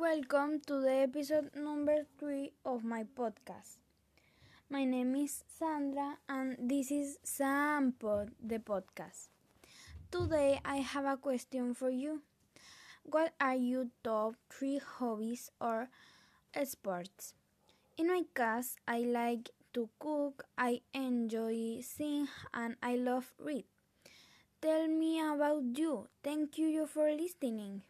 Welcome to the episode number three of my podcast. My name is Sandra, and this is Sampod, the podcast. Today, I have a question for you. What are your top three hobbies or sports? In my case, I like to cook, I enjoy sing, and I love read. Tell me about you. Thank you for listening.